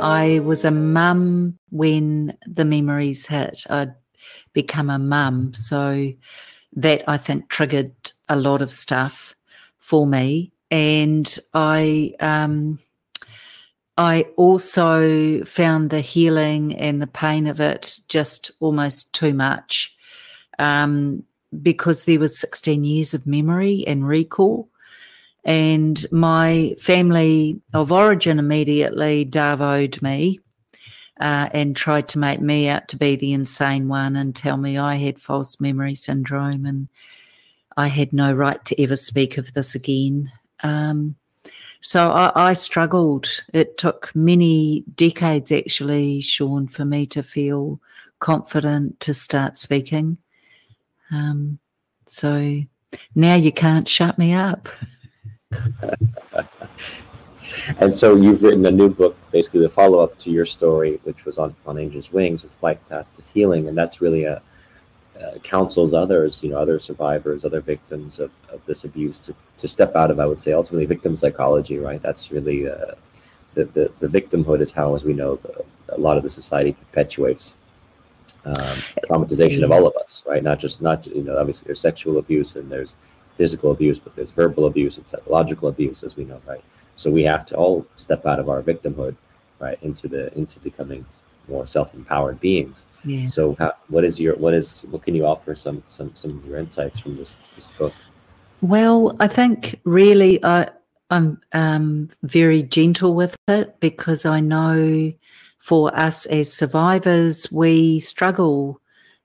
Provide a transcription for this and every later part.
I was a mum when the memories hit. I'd become a mum. So that I think triggered a lot of stuff for me. And I, um, I also found the healing and the pain of it just almost too much um, because there was 16 years of memory and recall. And my family of origin immediately darvoed me uh, and tried to make me out to be the insane one and tell me I had false memory syndrome and I had no right to ever speak of this again. Um, so I, I, struggled. It took many decades, actually, Sean, for me to feel confident to start speaking. Um, so now you can't shut me up. and so you've written a new book, basically the follow up to your story, which was on, on Angel's Wings with Flight Path to Healing. And that's really a, counsels others, you know, other survivors, other victims of, of this abuse to, to step out of, I would say, ultimately victim psychology, right? That's really uh, the, the, the victimhood is how, as we know, the, a lot of the society perpetuates um, traumatization of all of us, right? Not just, not, you know, obviously there's sexual abuse and there's physical abuse, but there's verbal abuse and psychological abuse, as we know, right? So we have to all step out of our victimhood, right, into the into becoming more self-empowered beings. Yeah. So, how, what is your what is what can you offer some some some of your insights from this this book? Well, I think really I I'm um, very gentle with it because I know for us as survivors we struggle.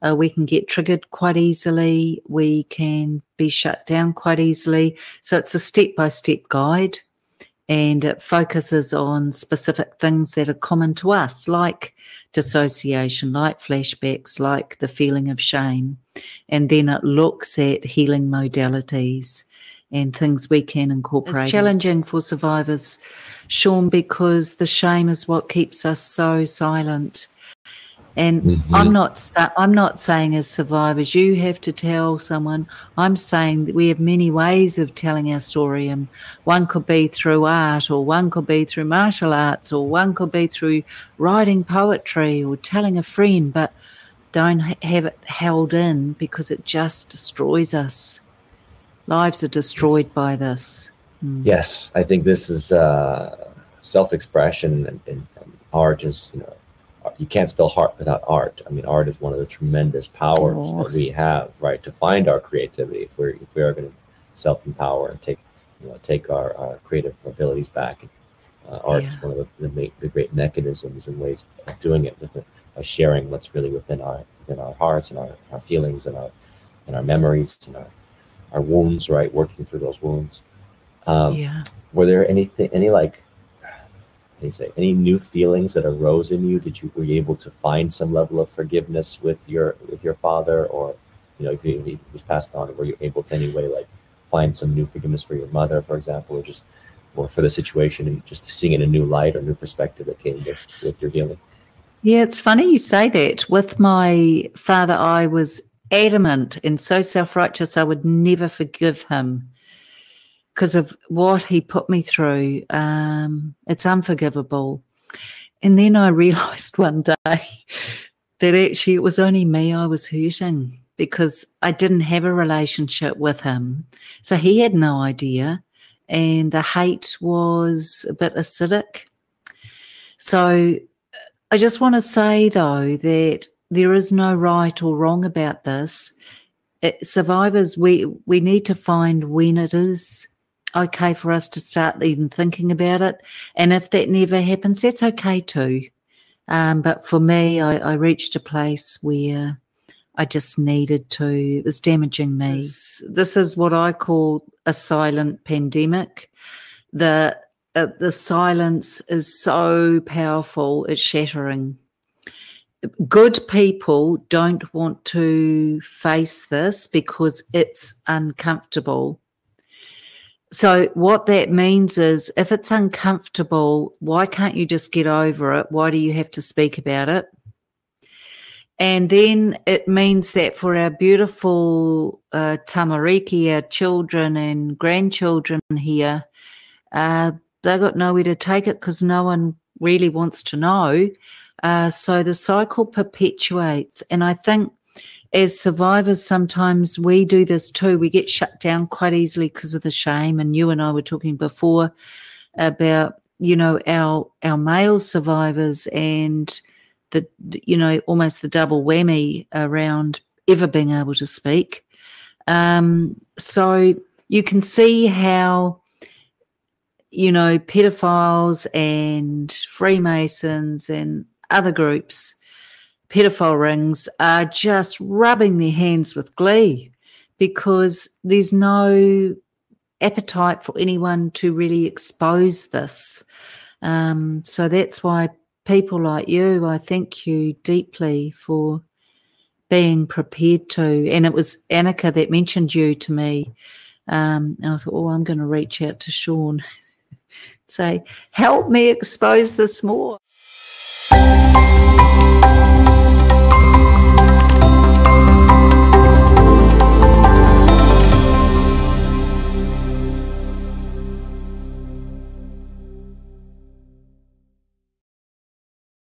Uh, we can get triggered quite easily. We can be shut down quite easily. So it's a step by step guide and it focuses on specific things that are common to us, like dissociation, like flashbacks, like the feeling of shame. And then it looks at healing modalities and things we can incorporate. It's challenging for survivors, Sean, because the shame is what keeps us so silent. And mm-hmm. I'm not I'm not saying as survivors you have to tell someone. I'm saying that we have many ways of telling our story, and one could be through art, or one could be through martial arts, or one could be through writing poetry or telling a friend. But don't have it held in because it just destroys us. Lives are destroyed yes. by this. Mm. Yes, I think this is uh, self-expression and, and, and art is you know you can't spell heart without art. I mean, art is one of the tremendous powers oh. that we have, right, to find our creativity. If we're if we are going to self empower and take you know take our, our creative abilities back, uh, art yeah. is one of the, the, the, great mechanisms and ways of doing it with sharing what's really within our within our hearts and our, our feelings and our and our memories and our our wounds, right, working through those wounds. Um, yeah. Were there anything any like you say any new feelings that arose in you? Did you were you able to find some level of forgiveness with your with your father? Or you know if he, he was passed on were you able to anyway like find some new forgiveness for your mother for example or just or for the situation and just seeing it in a new light or new perspective that came with with your healing? Yeah it's funny you say that. With my father i was adamant and so self-righteous i would never forgive him because of what he put me through. Um, it's unforgivable. And then I realized one day that actually it was only me I was hurting because I didn't have a relationship with him. So he had no idea. And the hate was a bit acidic. So I just want to say, though, that there is no right or wrong about this. It, survivors, we, we need to find when it is okay for us to start even thinking about it. And if that never happens, that's okay too. Um, but for me, I, I, reached a place where I just needed to, it was damaging me. This, this is what I call a silent pandemic. The, uh, the silence is so powerful, it's shattering. Good people don't want to face this because it's uncomfortable so, what that means is if it's uncomfortable, why can't you just get over it? Why do you have to speak about it? And then it means that for our beautiful uh, tamariki, our children and grandchildren here, uh, they got nowhere to take it because no one really wants to know. Uh, so the cycle perpetuates. And I think as survivors, sometimes we do this too. We get shut down quite easily because of the shame. And you and I were talking before about, you know, our our male survivors and the you know almost the double whammy around ever being able to speak. Um, so you can see how you know pedophiles and Freemasons and other groups pedophile rings are just rubbing their hands with glee because there's no appetite for anyone to really expose this. Um, so that's why people like you, I thank you deeply for being prepared to. And it was Annika that mentioned you to me. Um, and I thought, oh, I'm going to reach out to Sean, say, help me expose this more. Música